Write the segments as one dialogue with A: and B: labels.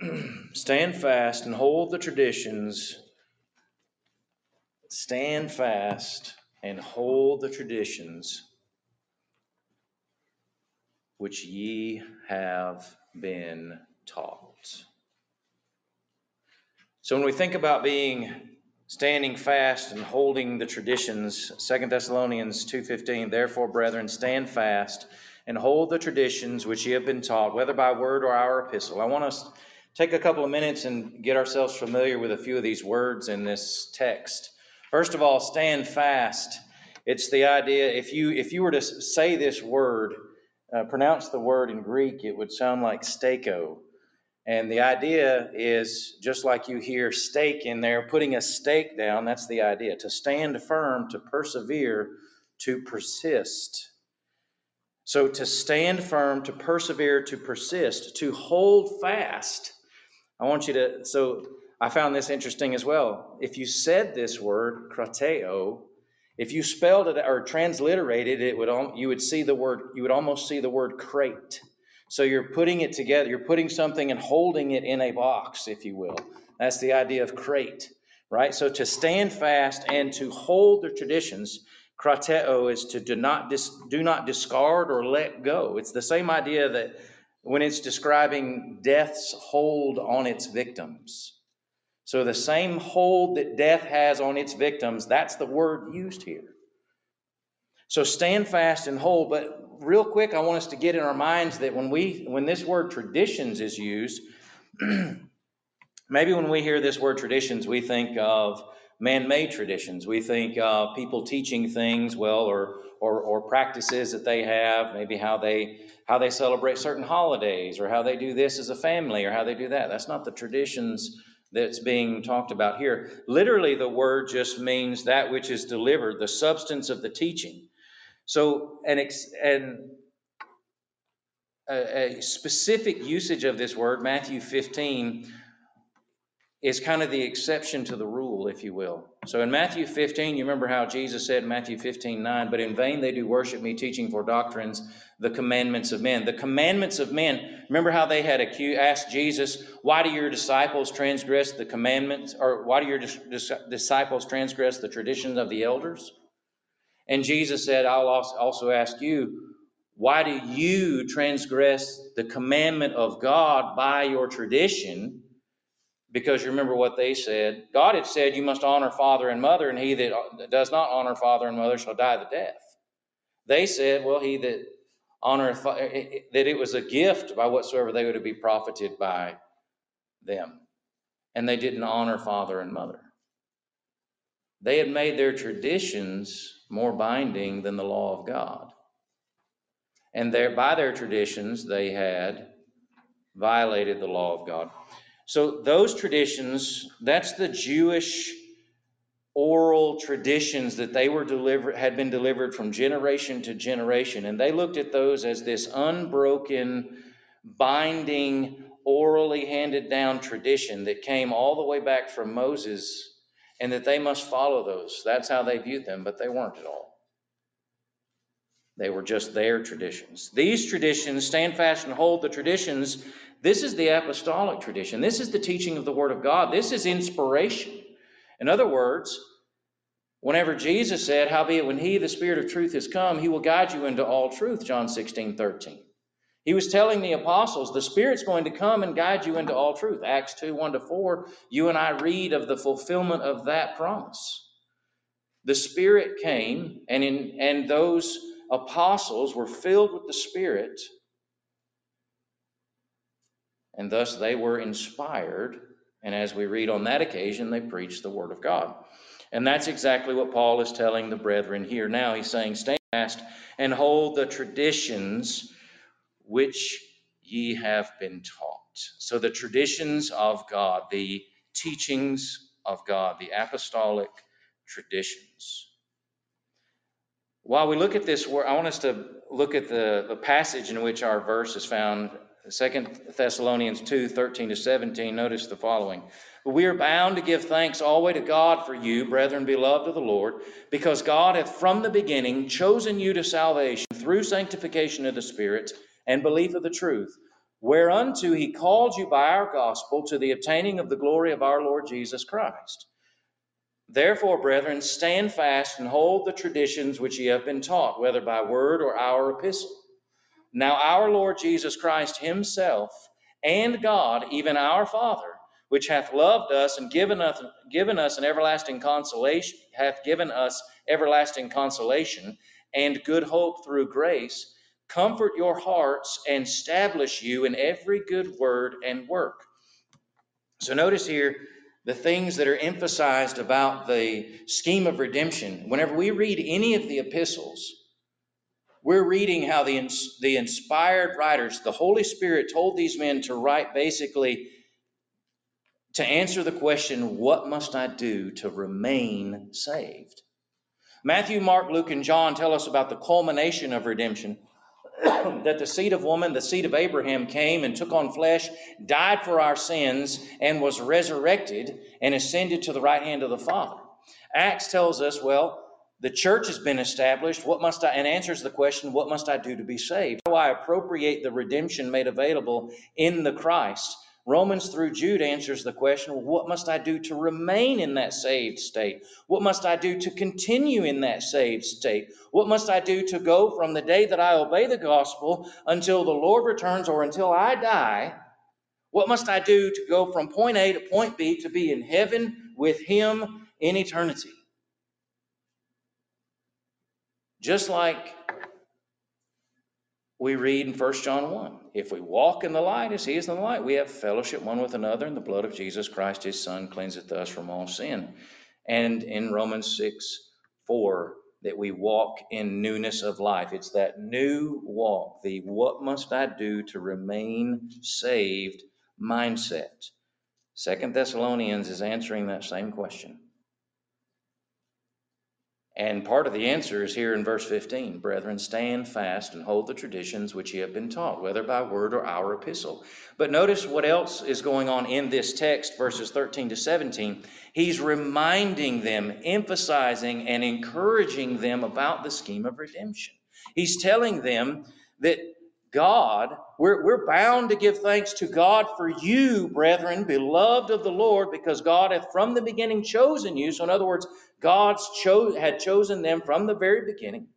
A: stand fast and hold the traditions. Stand fast and hold the traditions which ye have been taught. So when we think about being standing fast and holding the traditions, 2 Thessalonians 2:15, therefore brethren stand fast and hold the traditions which ye have been taught, whether by word or our epistle. I want us take a couple of minutes and get ourselves familiar with a few of these words in this text. First of all, stand fast. It's the idea if you if you were to say this word, uh, pronounce the word in Greek, it would sound like stako. And the idea is just like you hear stake in there, putting a stake down, that's the idea to stand firm, to persevere, to persist. So to stand firm, to persevere, to persist, to hold fast. I want you to, so I found this interesting as well. If you said this word, krateo, if you spelled it or transliterated it, would you would see the word, you would almost see the word crate. So you're putting it together, you're putting something and holding it in a box, if you will. That's the idea of crate, right? So to stand fast and to hold the traditions, krateo is to do not, dis, do not discard or let go. It's the same idea that when it's describing death's hold on its victims. So the same hold that death has on its victims, that's the word used here. So stand fast and hold, but real quick, I want us to get in our minds that when we when this word traditions is used, maybe when we hear this word traditions, we think of man-made traditions. We think of people teaching things, well, or or, or practices that they have, maybe how they how they celebrate certain holidays, or how they do this as a family, or how they do that. That's not the traditions that's being talked about here. Literally, the word just means that which is delivered, the substance of the teaching. So, an, ex, an a, a specific usage of this word, Matthew 15, is kind of the exception to the rule, if you will. So in Matthew 15, you remember how Jesus said in Matthew 15, 9, but in vain they do worship me, teaching for doctrines the commandments of men. The commandments of men, remember how they had asked Jesus, why do your disciples transgress the commandments, or why do your disciples transgress the traditions of the elders? And Jesus said, I'll also ask you, why do you transgress the commandment of God by your tradition? Because you remember what they said. God had said, You must honor father and mother, and he that does not honor father and mother shall die the death. They said, Well, he that honoreth, that it was a gift by whatsoever they would be profited by them. And they didn't honor father and mother. They had made their traditions more binding than the law of God. And there, by their traditions, they had violated the law of God. So those traditions, that's the Jewish oral traditions that they were delivered had been delivered from generation to generation and they looked at those as this unbroken binding orally handed down tradition that came all the way back from Moses and that they must follow those. That's how they viewed them, but they weren't at all. They were just their traditions. These traditions, stand fast and hold the traditions. This is the apostolic tradition. This is the teaching of the Word of God. This is inspiration. In other words, whenever Jesus said, Howbeit, when He, the Spirit of truth, has come, He will guide you into all truth, John 16, 13. He was telling the apostles, the Spirit's going to come and guide you into all truth. Acts 2 1 to 4, you and I read of the fulfillment of that promise. The Spirit came, and, in, and those apostles were filled with the Spirit, and thus they were inspired. And as we read on that occasion, they preached the Word of God. And that's exactly what Paul is telling the brethren here now. He's saying, Stand fast and hold the traditions which ye have been taught. So the traditions of God, the teachings of God, the apostolic traditions. While we look at this, I want us to look at the, the passage in which our verse is found, 2 Thessalonians 2 13 to 17. Notice the following. We are bound to give thanks always to God for you, brethren beloved of the Lord, because God hath from the beginning chosen you to salvation through sanctification of the Spirit and belief of the truth, whereunto he called you by our gospel to the obtaining of the glory of our Lord Jesus Christ. Therefore, brethren, stand fast and hold the traditions which ye have been taught, whether by word or our epistle. Now, our Lord Jesus Christ himself and God, even our Father, which hath loved us and given us, given us an everlasting consolation, hath given us everlasting consolation and good hope through grace, comfort your hearts and establish you in every good word and work. So notice here the things that are emphasized about the scheme of redemption. Whenever we read any of the epistles, we're reading how the, the inspired writers, the Holy Spirit told these men to write basically to answer the question, What must I do to remain saved? Matthew, Mark, Luke, and John tell us about the culmination of redemption that the seed of woman, the seed of Abraham, came and took on flesh, died for our sins, and was resurrected and ascended to the right hand of the Father. Acts tells us, well, the church has been established. What must I, and answers the question, what must I do to be saved? How do I appropriate the redemption made available in the Christ? Romans through Jude answers the question well, what must I do to remain in that saved state? What must I do to continue in that saved state? What must I do to go from the day that I obey the gospel until the Lord returns or until I die? What must I do to go from point A to point B to be in heaven with Him in eternity? Just like we read in 1 John 1 if we walk in the light as he is in the light, we have fellowship one with another, and the blood of Jesus Christ, his Son, cleanseth us from all sin. And in Romans 6 4, that we walk in newness of life. It's that new walk, the what must I do to remain saved mindset. Second Thessalonians is answering that same question. And part of the answer is here in verse 15 Brethren, stand fast and hold the traditions which ye have been taught, whether by word or our epistle. But notice what else is going on in this text, verses 13 to 17. He's reminding them, emphasizing, and encouraging them about the scheme of redemption. He's telling them that God, we're, we're bound to give thanks to God for you, brethren, beloved of the Lord, because God hath from the beginning chosen you. So, in other words, God's cho- had chosen them from the very beginning,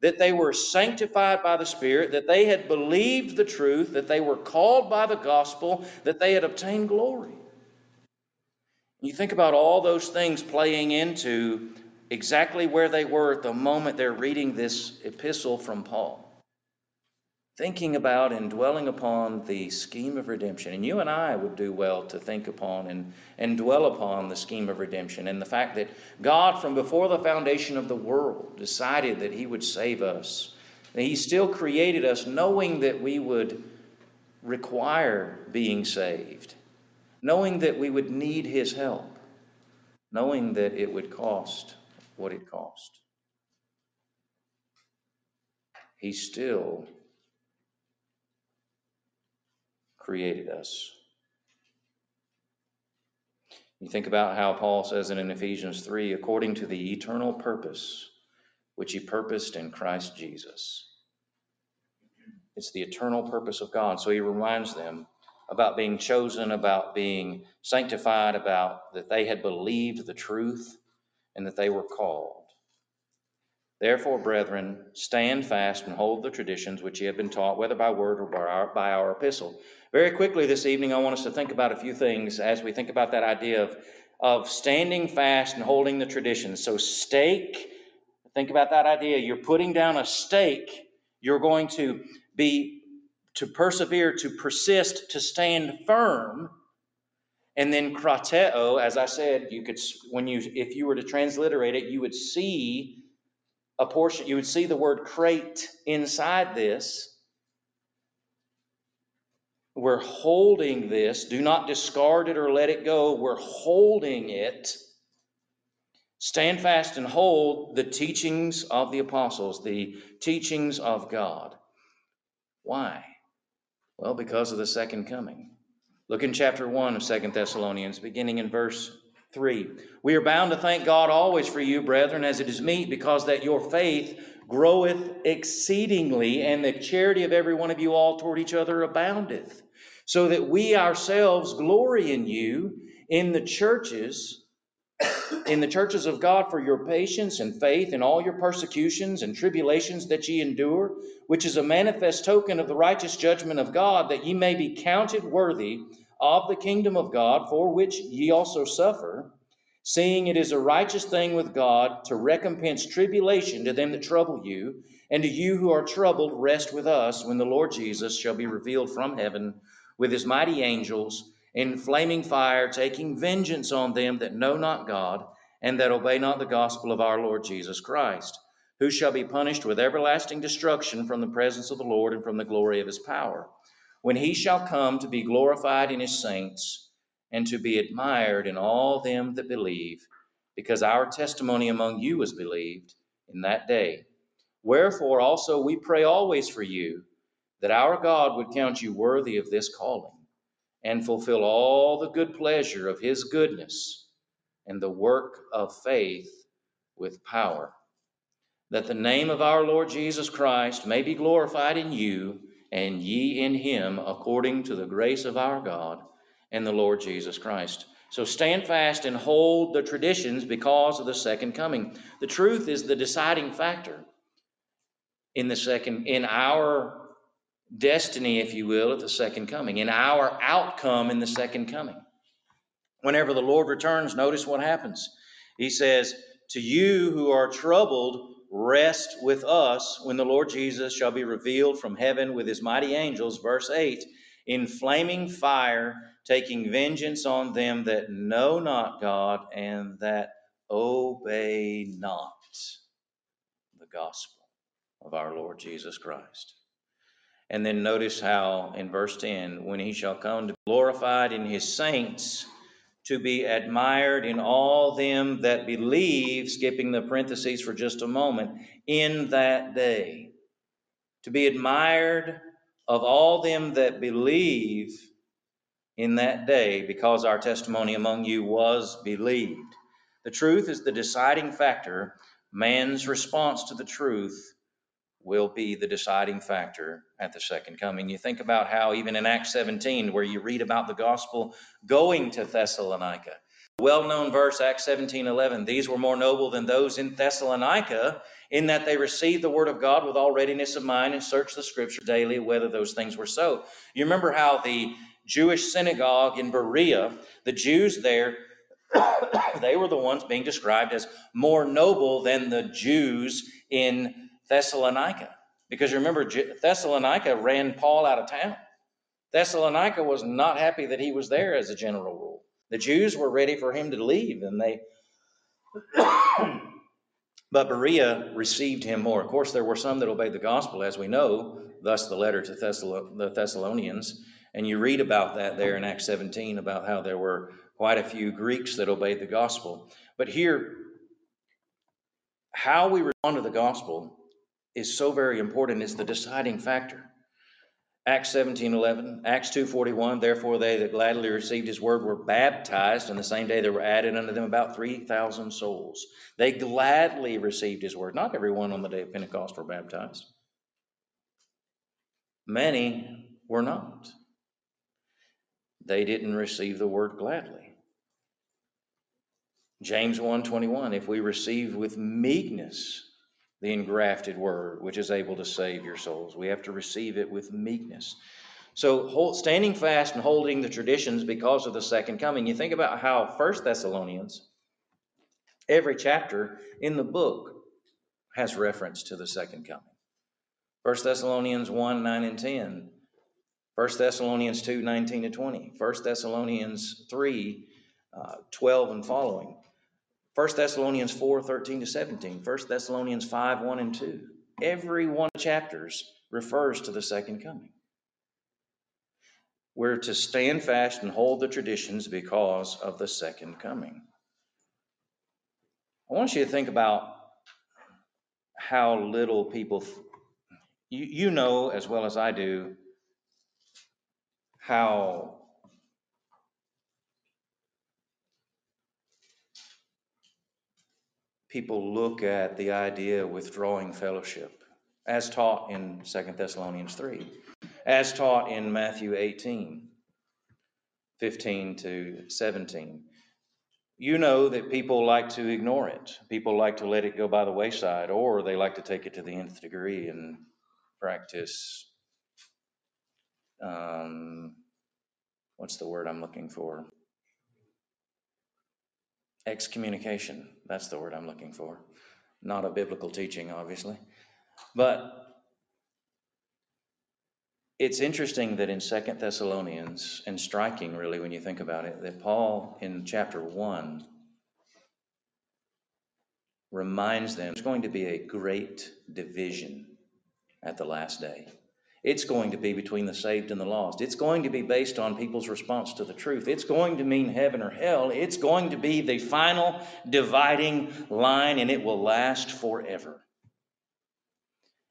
A: that they were sanctified by the Spirit, that they had believed the truth, that they were called by the gospel, that they had obtained glory. You think about all those things playing into exactly where they were at the moment they're reading this epistle from Paul thinking about and dwelling upon the scheme of redemption. And you and I would do well to think upon and, and dwell upon the scheme of redemption and the fact that God, from before the foundation of the world, decided that He would save us. He still created us knowing that we would require being saved, knowing that we would need His help, knowing that it would cost what it cost. He still created us. You think about how Paul says it in Ephesians 3 according to the eternal purpose which he purposed in Christ Jesus. It's the eternal purpose of God. So he reminds them about being chosen, about being sanctified, about that they had believed the truth and that they were called. Therefore, brethren, stand fast and hold the traditions which ye have been taught, whether by word or by our, by our epistle. Very quickly this evening, I want us to think about a few things as we think about that idea of, of standing fast and holding the tradition. So, stake, think about that idea. You're putting down a stake, you're going to be to persevere, to persist, to stand firm. And then krateo, as I said, you could when you if you were to transliterate it, you would see a portion, you would see the word crate inside this. We're holding this. Do not discard it or let it go. We're holding it. Stand fast and hold the teachings of the apostles, the teachings of God. Why? Well, because of the second coming. Look in chapter 1 of Second Thessalonians, beginning in verse 3. We are bound to thank God always for you, brethren, as it is meet, because that your faith groweth exceedingly, and the charity of every one of you all toward each other aboundeth, so that we ourselves glory in you in the churches in the churches of God for your patience and faith in all your persecutions and tribulations that ye endure, which is a manifest token of the righteous judgment of God, that ye may be counted worthy of the kingdom of God, for which ye also suffer, seeing it is a righteous thing with God to recompense tribulation to them that trouble you, and to you who are troubled, rest with us when the Lord Jesus shall be revealed from heaven with his mighty angels in flaming fire, taking vengeance on them that know not God and that obey not the gospel of our Lord Jesus Christ, who shall be punished with everlasting destruction from the presence of the Lord and from the glory of his power, when he shall come to be glorified in his saints and to be admired in all them that believe, because our testimony among you was believed in that day. Wherefore also we pray always for you, that our God would count you worthy of this calling and fulfill all the good pleasure of his goodness and the work of faith with power, that the name of our Lord Jesus Christ may be glorified in you and ye in him, according to the grace of our God and the Lord Jesus Christ. So stand fast and hold the traditions because of the second coming. The truth is the deciding factor in the second in our destiny, if you will, at the second coming, in our outcome in the second coming. Whenever the Lord returns, notice what happens. He says, To you who are troubled, rest with us when the Lord Jesus shall be revealed from heaven with his mighty angels. Verse 8 In flaming fire, taking vengeance on them that know not God and that obey not the gospel of our Lord Jesus Christ. And then notice how in verse 10 when he shall come to be glorified in his saints, to be admired in all them that believe, skipping the parentheses for just a moment, in that day. To be admired of all them that believe in that day, because our testimony among you was believed. The truth is the deciding factor. Man's response to the truth will be the deciding factor at the second coming. You think about how, even in Acts 17, where you read about the gospel going to Thessalonica, well known verse, Acts 17 11, these were more noble than those in Thessalonica, in that they received the word of God with all readiness of mind and searched the scripture daily whether those things were so. You remember how the Jewish synagogue in Berea, the Jews there, they were the ones being described as more noble than the Jews in Thessalonica. Because remember, Thessalonica ran Paul out of town. Thessalonica was not happy that he was there as a general rule. The Jews were ready for him to leave, and they, but Berea received him more. Of course, there were some that obeyed the gospel, as we know, thus the letter to the Thessalonians. And you read about that there in Acts 17 about how there were quite a few Greeks that obeyed the gospel. But here, how we respond to the gospel is so very important. It's the deciding factor. Acts 17:11, Acts 2:41, therefore they that gladly received his word were baptized, and the same day there were added unto them about 3,000 souls. They gladly received his word. Not everyone on the day of Pentecost were baptized. Many were not. They didn't receive the word gladly. James 1:21, if we receive with meekness the engrafted word, which is able to save your souls. We have to receive it with meekness. So, hold, standing fast and holding the traditions because of the second coming. You think about how First Thessalonians, every chapter in the book has reference to the second coming. First Thessalonians 1 9 and 10. 1 Thessalonians 2 19 to 20. 1 Thessalonians 3 uh, 12 and following. 1 Thessalonians 4 13 to 17, 1 Thessalonians 5 1 and 2. Every one of chapters refers to the second coming. We're to stand fast and hold the traditions because of the second coming. I want you to think about how little people, you, you know as well as I do, how people look at the idea of withdrawing fellowship as taught in 2 Thessalonians 3, as taught in Matthew 18, 15 to 17. You know that people like to ignore it. People like to let it go by the wayside, or they like to take it to the nth degree and practice um, what's the word I'm looking for? Excommunication. That's the word I'm looking for. Not a biblical teaching, obviously. But it's interesting that in Second Thessalonians, and striking really when you think about it, that Paul in chapter 1 reminds them there's going to be a great division at the last day. It's going to be between the saved and the lost. It's going to be based on people's response to the truth. It's going to mean heaven or hell. It's going to be the final dividing line, and it will last forever.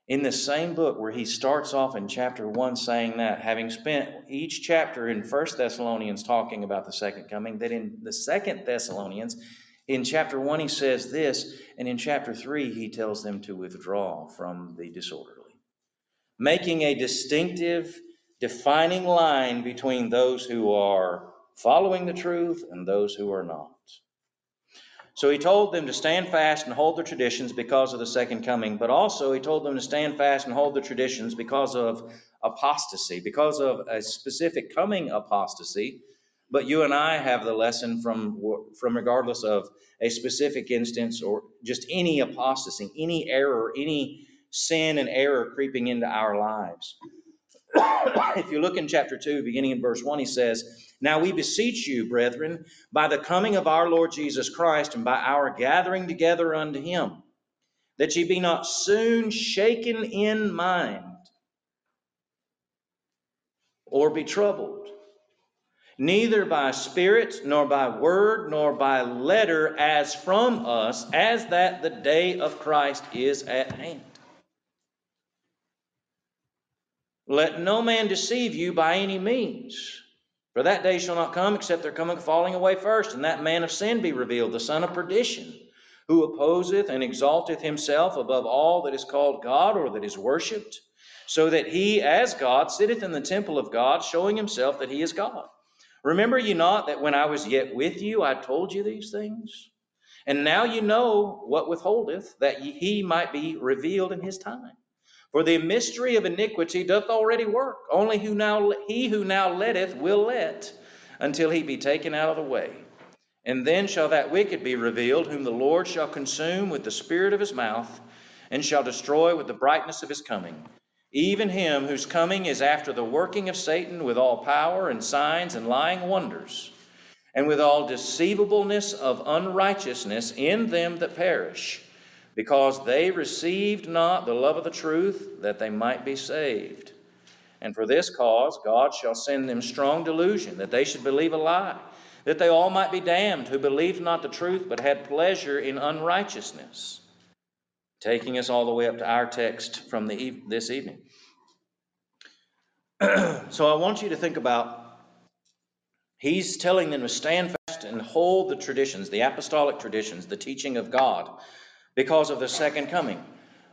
A: In the same book where he starts off in chapter 1 saying that, having spent each chapter in First Thessalonians talking about the second coming, that in the Second Thessalonians, in chapter 1 he says this, and in chapter 3 he tells them to withdraw from the disorderly making a distinctive, defining line between those who are following the truth and those who are not. So he told them to stand fast and hold their traditions because of the second coming, but also he told them to stand fast and hold their traditions because of apostasy, because of a specific coming apostasy. But you and I have the lesson from, from regardless of a specific instance or just any apostasy, any error, any sin and error creeping into our lives. if you look in chapter 2, beginning in verse 1, he says, Now we beseech you, brethren, by the coming of our Lord Jesus Christ and by our gathering together unto him, that ye be not soon shaken in mind or be troubled, neither by spirit, nor by word, nor by letter, as from us, as that the day of Christ is at hand. Let no man deceive you by any means. For that day shall not come except there come a falling away first, and that man of sin be revealed, the son of perdition, who opposeth and exalteth himself above all that is called God or that is worshipped, so that he, as God, sitteth in the temple of God, showing himself that he is God. Remember ye not that when I was yet with you, I told you these things? And now you know what withholdeth, that he might be revealed in his time. For the mystery of iniquity doth already work. Only who now, he who now letteth will let until he be taken out of the way. And then shall that wicked be revealed, whom the Lord shall consume with the spirit of his mouth, and shall destroy with the brightness of his coming. Even him whose coming is after the working of Satan with all power and signs and lying wonders, and with all deceivableness of unrighteousness in them that perish because they received not the love of the truth that they might be saved. And for this cause God shall send them strong delusion, that they should believe a lie, that they all might be damned who believed not the truth, but had pleasure in unrighteousness. Taking us all the way up to our text from the, this evening. so I want you to think about He's telling them to stand fast and hold the traditions, the apostolic traditions, the teaching of God, because of the second coming,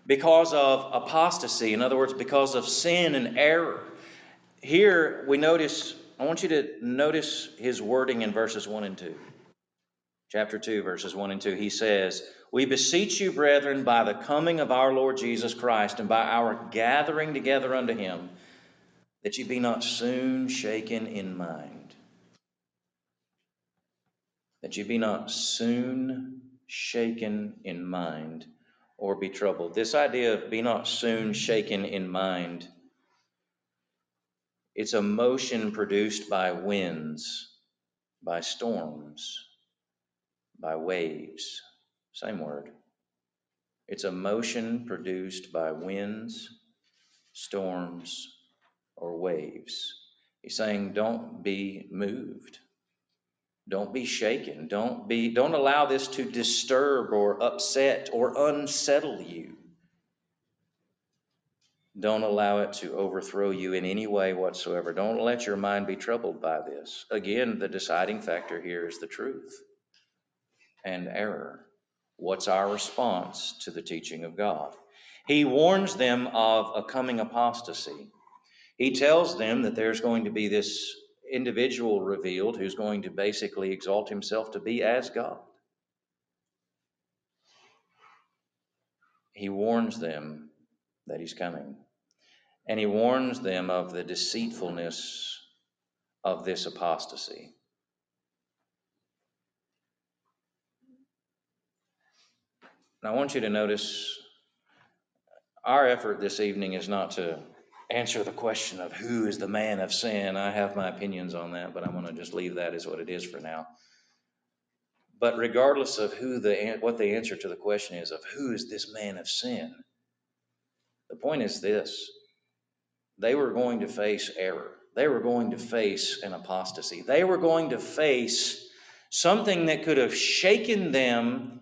A: because of apostasy, in other words, because of sin and error. Here we notice, I want you to notice his wording in verses 1 and 2. Chapter 2, verses 1 and 2. He says, We beseech you, brethren, by the coming of our Lord Jesus Christ and by our gathering together unto him, that ye be not soon shaken in mind. That ye be not soon shaken in mind or be troubled. This idea of be not soon shaken in mind, it's a motion produced by winds, by storms, by waves. Same word. It's a motion produced by winds, storms, or waves. He's saying, don't be moved. Don't be shaken. Don't be don't allow this to disturb or upset or unsettle you. Don't allow it to overthrow you in any way whatsoever. Don't let your mind be troubled by this. Again, the deciding factor here is the truth and error. What's our response to the teaching of God? He warns them of a coming apostasy. He tells them that there's going to be this individual revealed who's going to basically exalt himself to be as God. He warns them that he's coming. And he warns them of the deceitfulness of this apostasy. And I want you to notice our effort this evening is not to answer the question of who is the man of sin. I have my opinions on that, but I'm going to just leave that as what it is for now. But regardless of who the what the answer to the question is of who is this man of sin, the point is this: they were going to face error. They were going to face an apostasy. They were going to face something that could have shaken them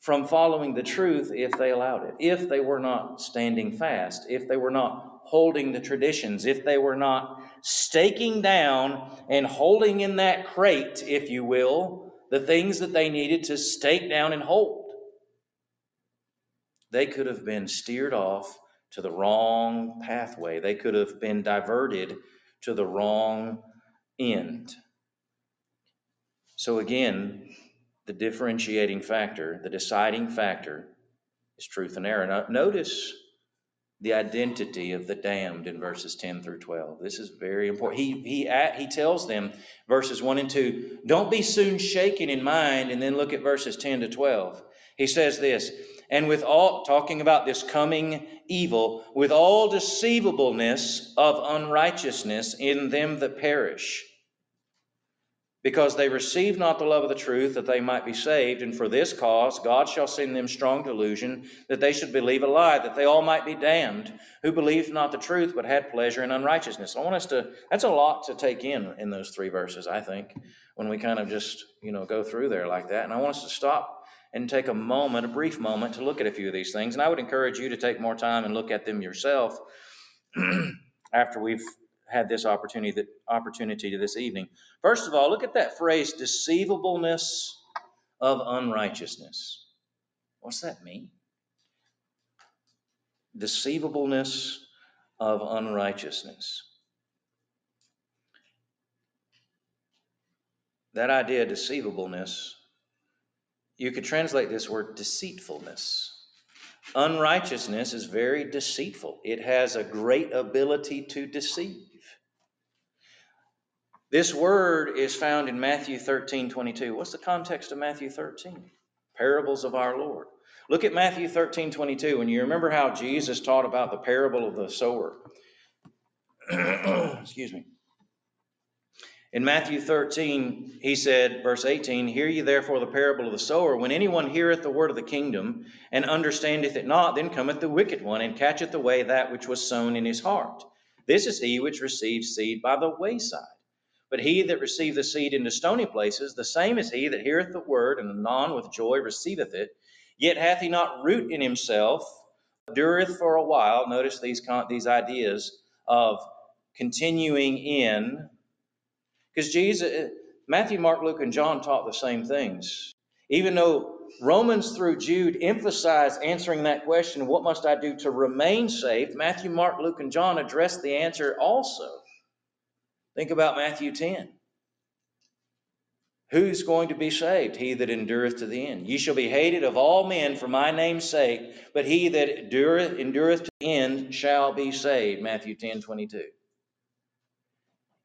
A: from following the truth if they allowed it, if they were not standing fast, if they were not holding the traditions, if they were not staking down and holding in that crate, if you will, the things that they needed to stake down and hold. They could have been steered off to the wrong pathway, they could have been diverted to the wrong end. So, again, the differentiating factor, the deciding factor, is truth and error. Now, notice the identity of the damned in verses 10 through 12. This is very important. He, he, he tells them, verses 1 and 2, don't be soon shaken in mind, and then look at verses 10 to 12. He says this, and with all, talking about this coming evil, with all deceivableness of unrighteousness in them that perish because they received not the love of the truth that they might be saved. And for this cause, God shall send them strong delusion that they should believe a lie, that they all might be damned, who believed not the truth, but had pleasure in unrighteousness. I want us to, that's a lot to take in in those three verses, I think, when we kind of just, you know, go through there like that. And I want us to stop and take a moment, a brief moment, to look at a few of these things. And I would encourage you to take more time and look at them yourself after we've had this opportunity that opportunity this evening. First of all, look at that phrase deceivableness of unrighteousness. What's that mean? Deceivableness of unrighteousness. That idea, deceivableness, you could translate this word deceitfulness. Unrighteousness is very deceitful, it has a great ability to deceive. This word is found in Matthew 13 22. What's the context of Matthew 13? Parables of our Lord. Look at Matthew 13 22, and you remember how Jesus taught about the parable of the sower. Excuse me. In Matthew 13, he said, verse 18, Hear ye therefore the parable of the sower. When anyone heareth the word of the kingdom and understandeth it not, then cometh the wicked one and catcheth away that which was sown in his heart. This is he which receives seed by the wayside. But he that received the seed into stony places, the same is he that heareth the word, and anon with joy receiveth it. Yet hath he not root in himself, dureth for a while. Notice these, these ideas of continuing in because Jesus, Matthew, Mark, Luke, and John taught the same things. Even though Romans through Jude emphasized answering that question, what must I do to remain saved? Matthew, Mark, Luke, and John addressed the answer also. Think about Matthew 10. Who's going to be saved? He that endureth to the end. Ye shall be hated of all men for my name's sake, but he that endureth, endureth to the end shall be saved. Matthew 10 22.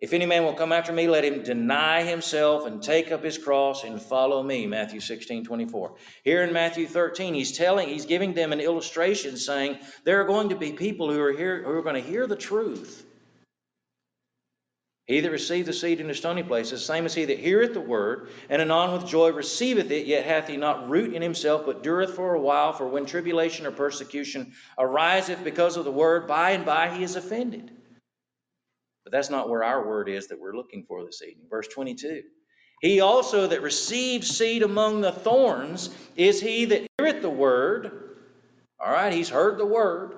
A: If any man will come after me, let him deny himself and take up his cross and follow me. Matthew 16, 24. Here in Matthew 13, he's telling, he's giving them an illustration saying there are going to be people who are here who are going to hear the truth. He that received the seed in the stony places, same as he that heareth the word, and anon with joy receiveth it, yet hath he not root in himself, but dureth for a while. For when tribulation or persecution ariseth because of the word, by and by he is offended. But that's not where our word is that we're looking for this evening. Verse 22. He also that receives seed among the thorns is he that heareth the word. All right, he's heard the word.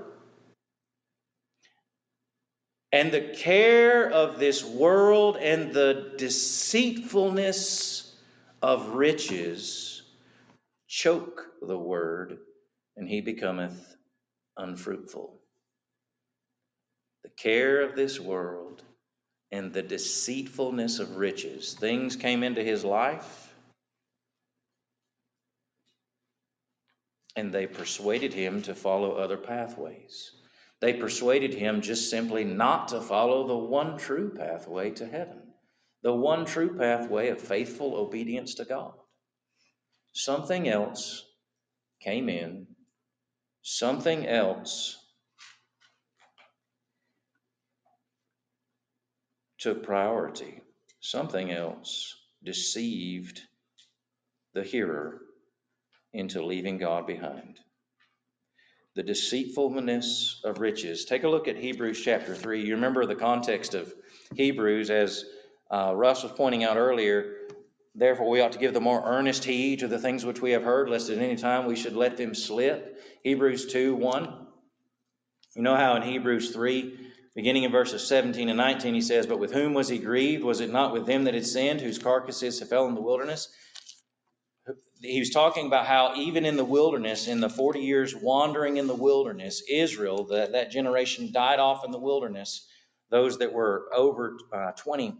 A: And the care of this world and the deceitfulness of riches choke the word, and he becometh unfruitful. Care of this world and the deceitfulness of riches. Things came into his life, and they persuaded him to follow other pathways. They persuaded him just simply not to follow the one true pathway to heaven, the one true pathway of faithful obedience to God. Something else came in, something else took priority, something else deceived the hearer into leaving God behind. The deceitfulness of riches. Take a look at Hebrews chapter 3. You remember the context of Hebrews, as uh, Russ was pointing out earlier. Therefore, we ought to give the more earnest heed to the things which we have heard, lest at any time we should let them slip. Hebrews 2 1. You know how in Hebrews 3, beginning in verses 17 and 19, he says, But with whom was he grieved? Was it not with them that had sinned, whose carcasses fell in the wilderness? He was talking about how even in the wilderness, in the 40 years wandering in the wilderness, Israel, that, that generation died off in the wilderness, those that were over uh, 20,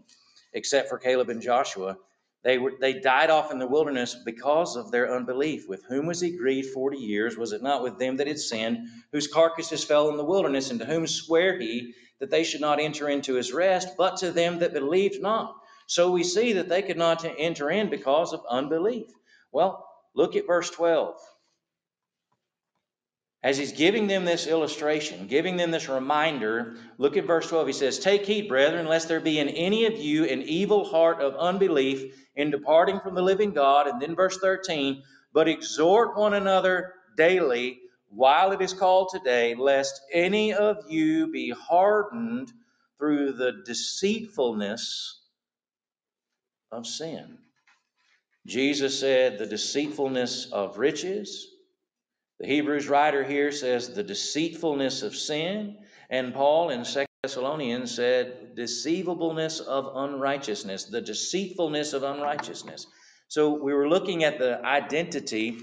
A: except for Caleb and Joshua. They, were, they died off in the wilderness because of their unbelief. With whom was he grieved 40 years? Was it not with them that had sinned, whose carcasses fell in the wilderness? And to whom sware he that they should not enter into his rest, but to them that believed not? So we see that they could not enter in because of unbelief. Well, look at verse 12. As he's giving them this illustration, giving them this reminder, look at verse 12. He says, Take heed, brethren, lest there be in any of you an evil heart of unbelief in departing from the living God. And then verse 13, but exhort one another daily while it is called today, lest any of you be hardened through the deceitfulness of sin. Jesus said, the deceitfulness of riches. The Hebrews writer here says, the deceitfulness of sin. And Paul in 2 Thessalonians said, deceivableness of unrighteousness, the deceitfulness of unrighteousness. So we were looking at the identity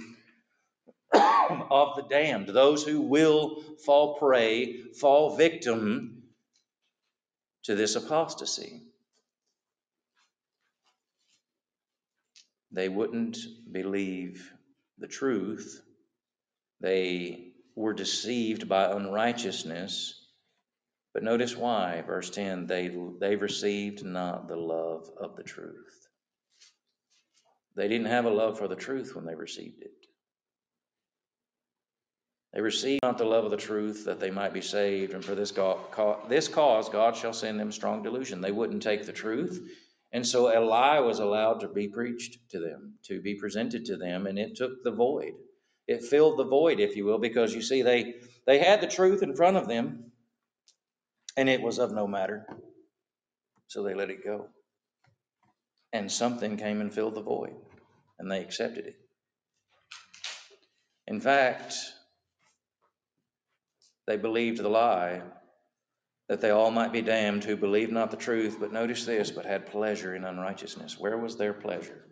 A: of the damned, those who will fall prey, fall victim to this apostasy. They wouldn't believe the truth. They were deceived by unrighteousness. But notice why, verse 10 they, they received not the love of the truth. They didn't have a love for the truth when they received it. They received not the love of the truth that they might be saved, and for this, God, this cause God shall send them strong delusion. They wouldn't take the truth, and so a lie was allowed to be preached to them, to be presented to them, and it took the void. It filled the void, if you will, because you see, they, they had the truth in front of them, and it was of no matter. So they let it go. And something came and filled the void, and they accepted it. In fact, they believed the lie that they all might be damned who believed not the truth, but notice this, but had pleasure in unrighteousness. Where was their pleasure?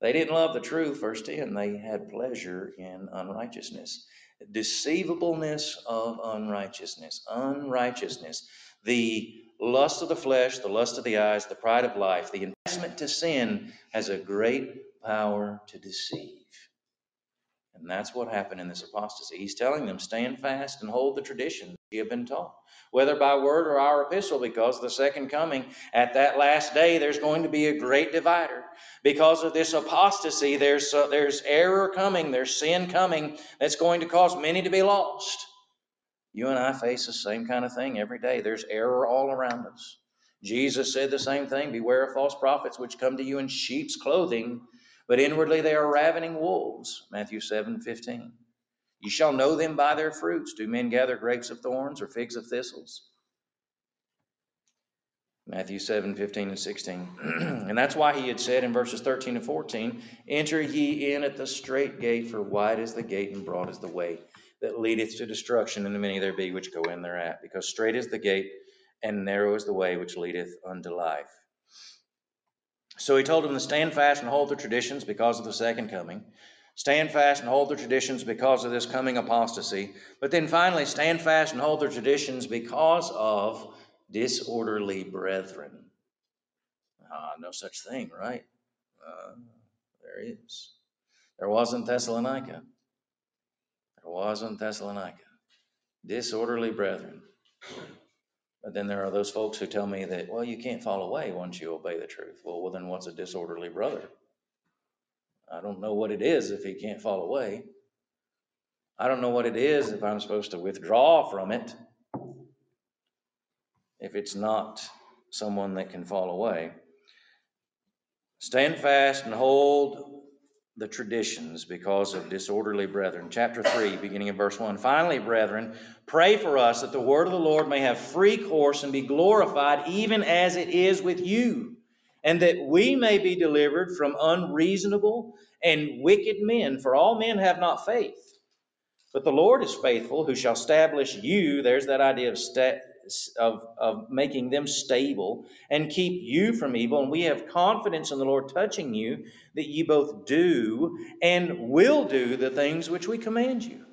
A: They didn't love the truth, verse 10. They had pleasure in unrighteousness. Deceivableness of unrighteousness. Unrighteousness. The lust of the flesh, the lust of the eyes, the pride of life, the enticement to sin has a great power to deceive. And that's what happened in this apostasy. He's telling them, stand fast and hold the tradition you have been taught, whether by word or our epistle, because the second coming at that last day, there's going to be a great divider. Because of this apostasy, there's, uh, there's error coming, there's sin coming that's going to cause many to be lost. You and I face the same kind of thing every day. There's error all around us. Jesus said the same thing Beware of false prophets which come to you in sheep's clothing, but inwardly they are ravening wolves. Matthew 7 15. You shall know them by their fruits. Do men gather grapes of thorns or figs of thistles? Matthew 7 15 and 16. and that's why he had said in verses 13 and 14 Enter ye in at the strait gate, for wide is the gate and broad is the way that leadeth to destruction, and many there be which go in thereat. Because strait is the gate and narrow is the way which leadeth unto life. So he told them to stand fast and hold the traditions because of the second coming. Stand fast and hold the traditions because of this coming apostasy. But then finally, stand fast and hold the traditions because of disorderly brethren. Ah, no such thing, right? Uh, there is. There was in Thessalonica. There was in Thessalonica. Disorderly brethren. But then there are those folks who tell me that, well, you can't fall away once you obey the truth. Well, well, then what's a disorderly brother? I don't know what it is if he can't fall away. I don't know what it is if I'm supposed to withdraw from it if it's not someone that can fall away. Stand fast and hold the traditions because of disorderly brethren. Chapter 3, beginning of verse 1. Finally, brethren, pray for us that the word of the Lord may have free course and be glorified, even as it is with you, and that we may be delivered from unreasonable and wicked men, for all men have not faith. But the Lord is faithful, who shall establish you. There's that idea of sta- of, of making them stable and keep you from evil. And we have confidence in the Lord touching you that ye both do and will do the things which we command you.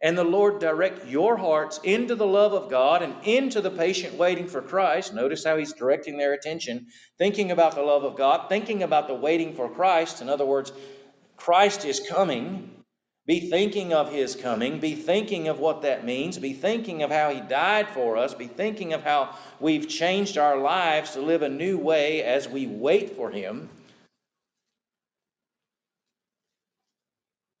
A: And the Lord direct your hearts into the love of God and into the patient waiting for Christ. Notice how he's directing their attention, thinking about the love of God, thinking about the waiting for Christ. In other words, Christ is coming be thinking of his coming. Be thinking of what that means. Be thinking of how he died for us. Be thinking of how we've changed our lives to live a new way as we wait for him.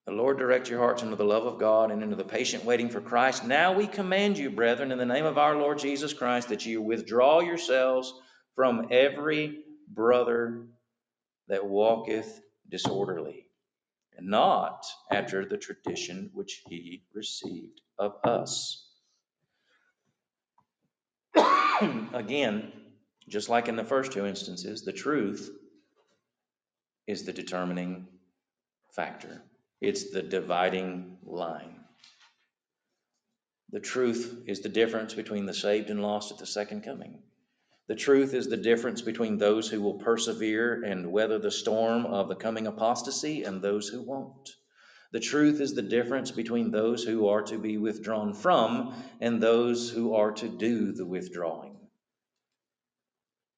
A: The Lord direct your hearts into the love of God and into the patient waiting for Christ. Now we command you, brethren, in the name of our Lord Jesus Christ, that you withdraw yourselves from every brother that walketh disorderly and not after the tradition which he received of us. Again, just like in the first two instances, the truth is the determining factor, it's the dividing line. The truth is the difference between the saved and lost at the second coming. The truth is the difference between those who will persevere and weather the storm of the coming apostasy and those who won't. The truth is the difference between those who are to be withdrawn from and those who are to do the withdrawing.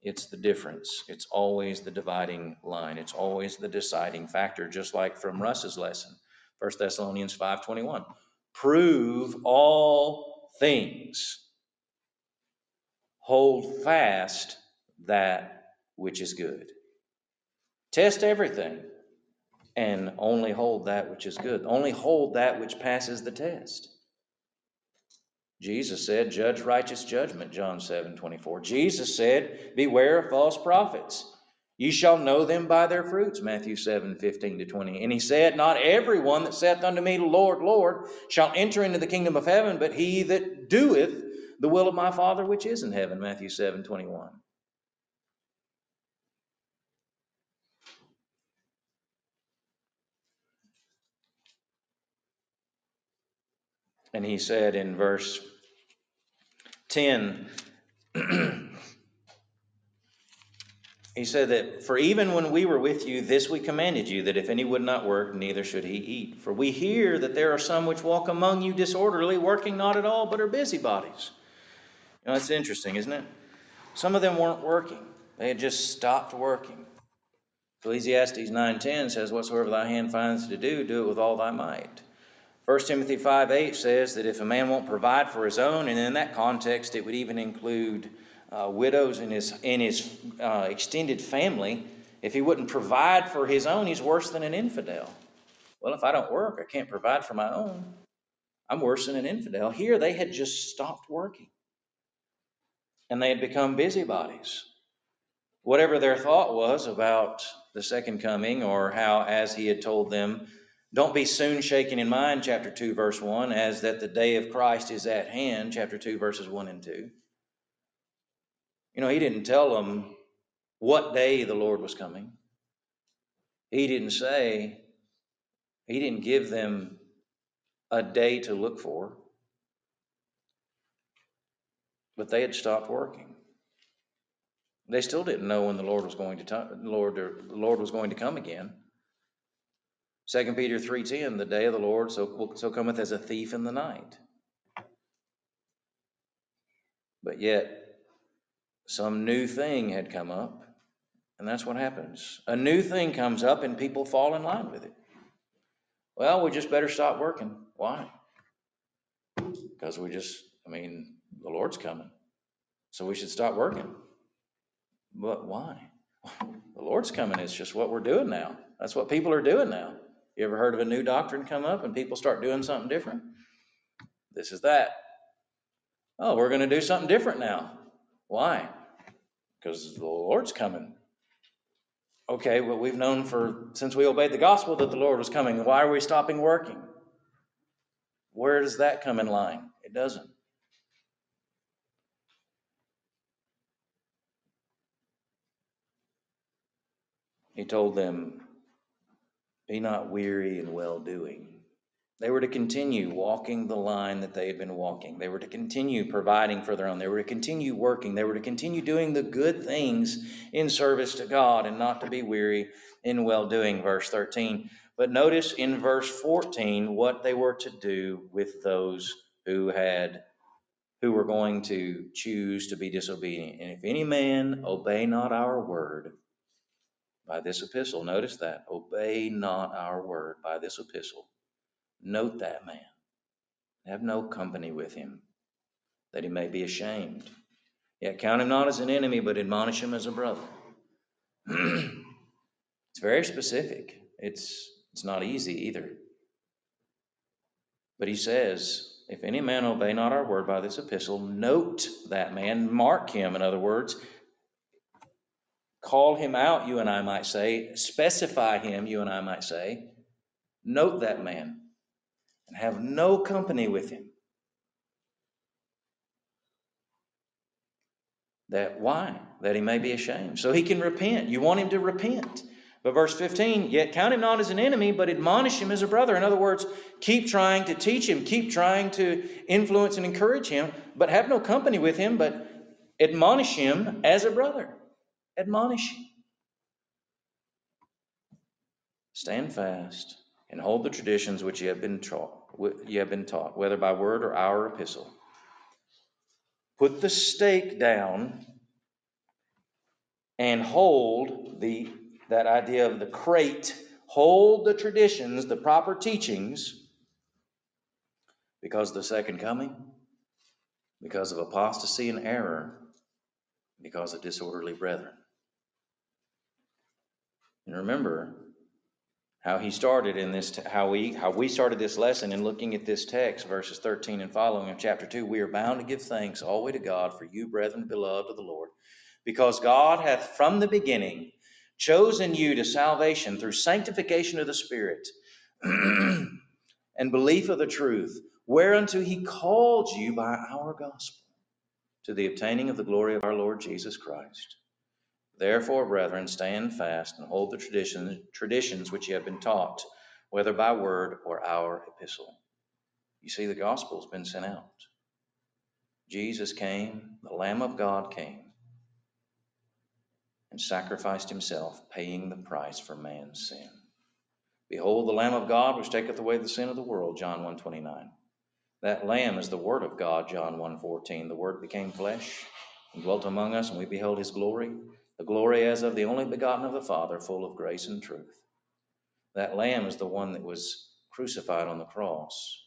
A: It's the difference. It's always the dividing line. It's always the deciding factor, just like from Russ's lesson, 1 Thessalonians 5:21. Prove all things hold fast that which is good. Test everything and only hold that which is good. Only hold that which passes the test. Jesus said, Judge righteous judgment, John 7 24. Jesus said, Beware of false prophets. You shall know them by their fruits, Matthew 7 15 to 20. And he said, Not everyone that saith unto me, Lord, Lord, shall enter into the kingdom of heaven, but he that doeth the will of my Father which is in heaven, Matthew 7 21. And he said in verse 10, he said that, For even when we were with you, this we commanded you, that if any would not work, neither should he eat. For we hear that there are some which walk among you disorderly, working not at all, but are busybodies. You know, that's interesting, isn't it? Some of them weren't working. They had just stopped working. Ecclesiastes 9.10 says, Whatsoever thy hand finds to do, do it with all thy might. 1 Timothy 5.8 says that if a man won't provide for his own, and in that context it would even include uh, widows in his, in his uh, extended family, if he wouldn't provide for his own, he's worse than an infidel. Well, if I don't work, I can't provide for my own. I'm worse than an infidel. Here they had just stopped working and they had become busybodies. Whatever their thought was about the second coming, or how, as he had told them, don't be soon shaken in mind, chapter 2, verse 1, as that the day of Christ is at hand, chapter 2, verses 1 and 2. You know, he didn't tell them what day the Lord was coming. He didn't say, he didn't give them a day to look for but they had stopped working. They still didn't know when the Lord was going to Lord the Lord was going to come again. 2 Peter 3.10, the day of the Lord so, so cometh as a thief in the night. But yet, some new thing had come up, and that's what happens. A new thing comes up, and people fall in line with it. Well, we just better stop working. Why? Because we just, I mean, the Lord's coming. So we should stop working. But why? The Lord's coming. It's just what we're doing now. That's what people are doing now. You ever heard of a new doctrine come up and people start doing something different? This is that. Oh, we're going to do something different now. Why? Because the Lord's coming. Okay, well, we've known for since we obeyed the gospel that the Lord was coming. Why are we stopping working? Where does that come in line? It doesn't. He told them, Be not weary in well doing. They were to continue walking the line that they had been walking. They were to continue providing for their own. They were to continue working. They were to continue doing the good things in service to God and not to be weary in well doing. Verse 13. But notice in verse 14 what they were to do with those who had who were going to choose to be disobedient. And if any man obey not our word, by this epistle. Notice that. Obey not our word by this epistle. Note that man. Have no company with him, that he may be ashamed. Yet count him not as an enemy, but admonish him as a brother. it's very specific. It's it's not easy either. But he says, if any man obey not our word by this epistle, note that man, mark him, in other words, call him out, you and I might say, specify him, you and I might say, note that man, and have no company with him. That why? That he may be ashamed. So he can repent. You want him to repent. But verse 15, yet count him not as an enemy, but admonish him as a brother. In other words, keep trying to teach him, keep trying to influence and encourage him, but have no company with him, but admonish him as a brother admonishing. Stand fast and hold the traditions which you have been taught, you have been taught, whether by word or our epistle. Put the stake down and hold the that idea of the crate, hold the traditions, the proper teachings, because of the second coming, because of apostasy and error, because of disorderly brethren. And remember how he started in this, how we, how we started this lesson in looking at this text, verses 13 and following of chapter 2. We are bound to give thanks always to God for you, brethren, beloved of the Lord, because God hath from the beginning chosen you to salvation through sanctification of the Spirit and belief of the truth, whereunto he called you by our gospel to the obtaining of the glory of our Lord Jesus Christ. Therefore, brethren, stand fast and hold the traditions, traditions which you have been taught, whether by word or our epistle. You see, the gospel's been sent out. Jesus came, the Lamb of God came, and sacrificed himself, paying the price for man's sin. Behold, the Lamb of God which taketh away the sin of the world, John 129. That Lamb is the Word of God, John 1.14. The Word became flesh and dwelt among us, and we beheld his glory, the glory as of the only begotten of the Father, full of grace and truth. That lamb is the one that was crucified on the cross,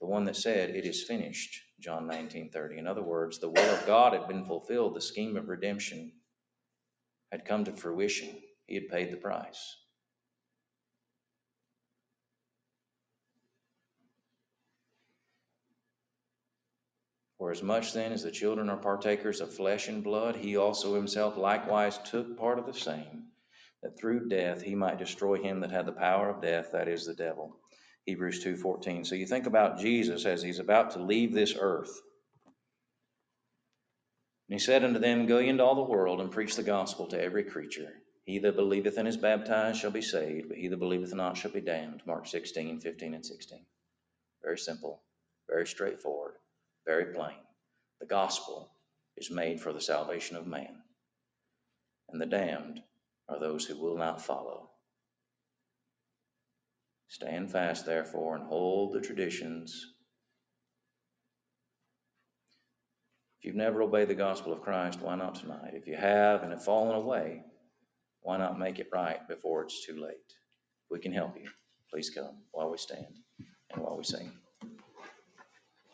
A: the one that said, It is finished, John 19:30. In other words, the will of God had been fulfilled, the scheme of redemption had come to fruition. He had paid the price. For as much then as the children are partakers of flesh and blood, he also himself likewise took part of the same, that through death he might destroy him that had the power of death, that is the devil. Hebrews 2:14. So you think about Jesus as he's about to leave this earth. And he said unto them, Go ye into all the world and preach the gospel to every creature. He that believeth and is baptized shall be saved, but he that believeth not shall be damned. Mark 16, 15, and 16. Very simple, very straightforward. Very plain. The gospel is made for the salvation of man, and the damned are those who will not follow. Stand fast, therefore, and hold the traditions. If you've never obeyed the gospel of Christ, why not tonight? If you have and have fallen away, why not make it right before it's too late? We can help you, please come while we stand and while we sing.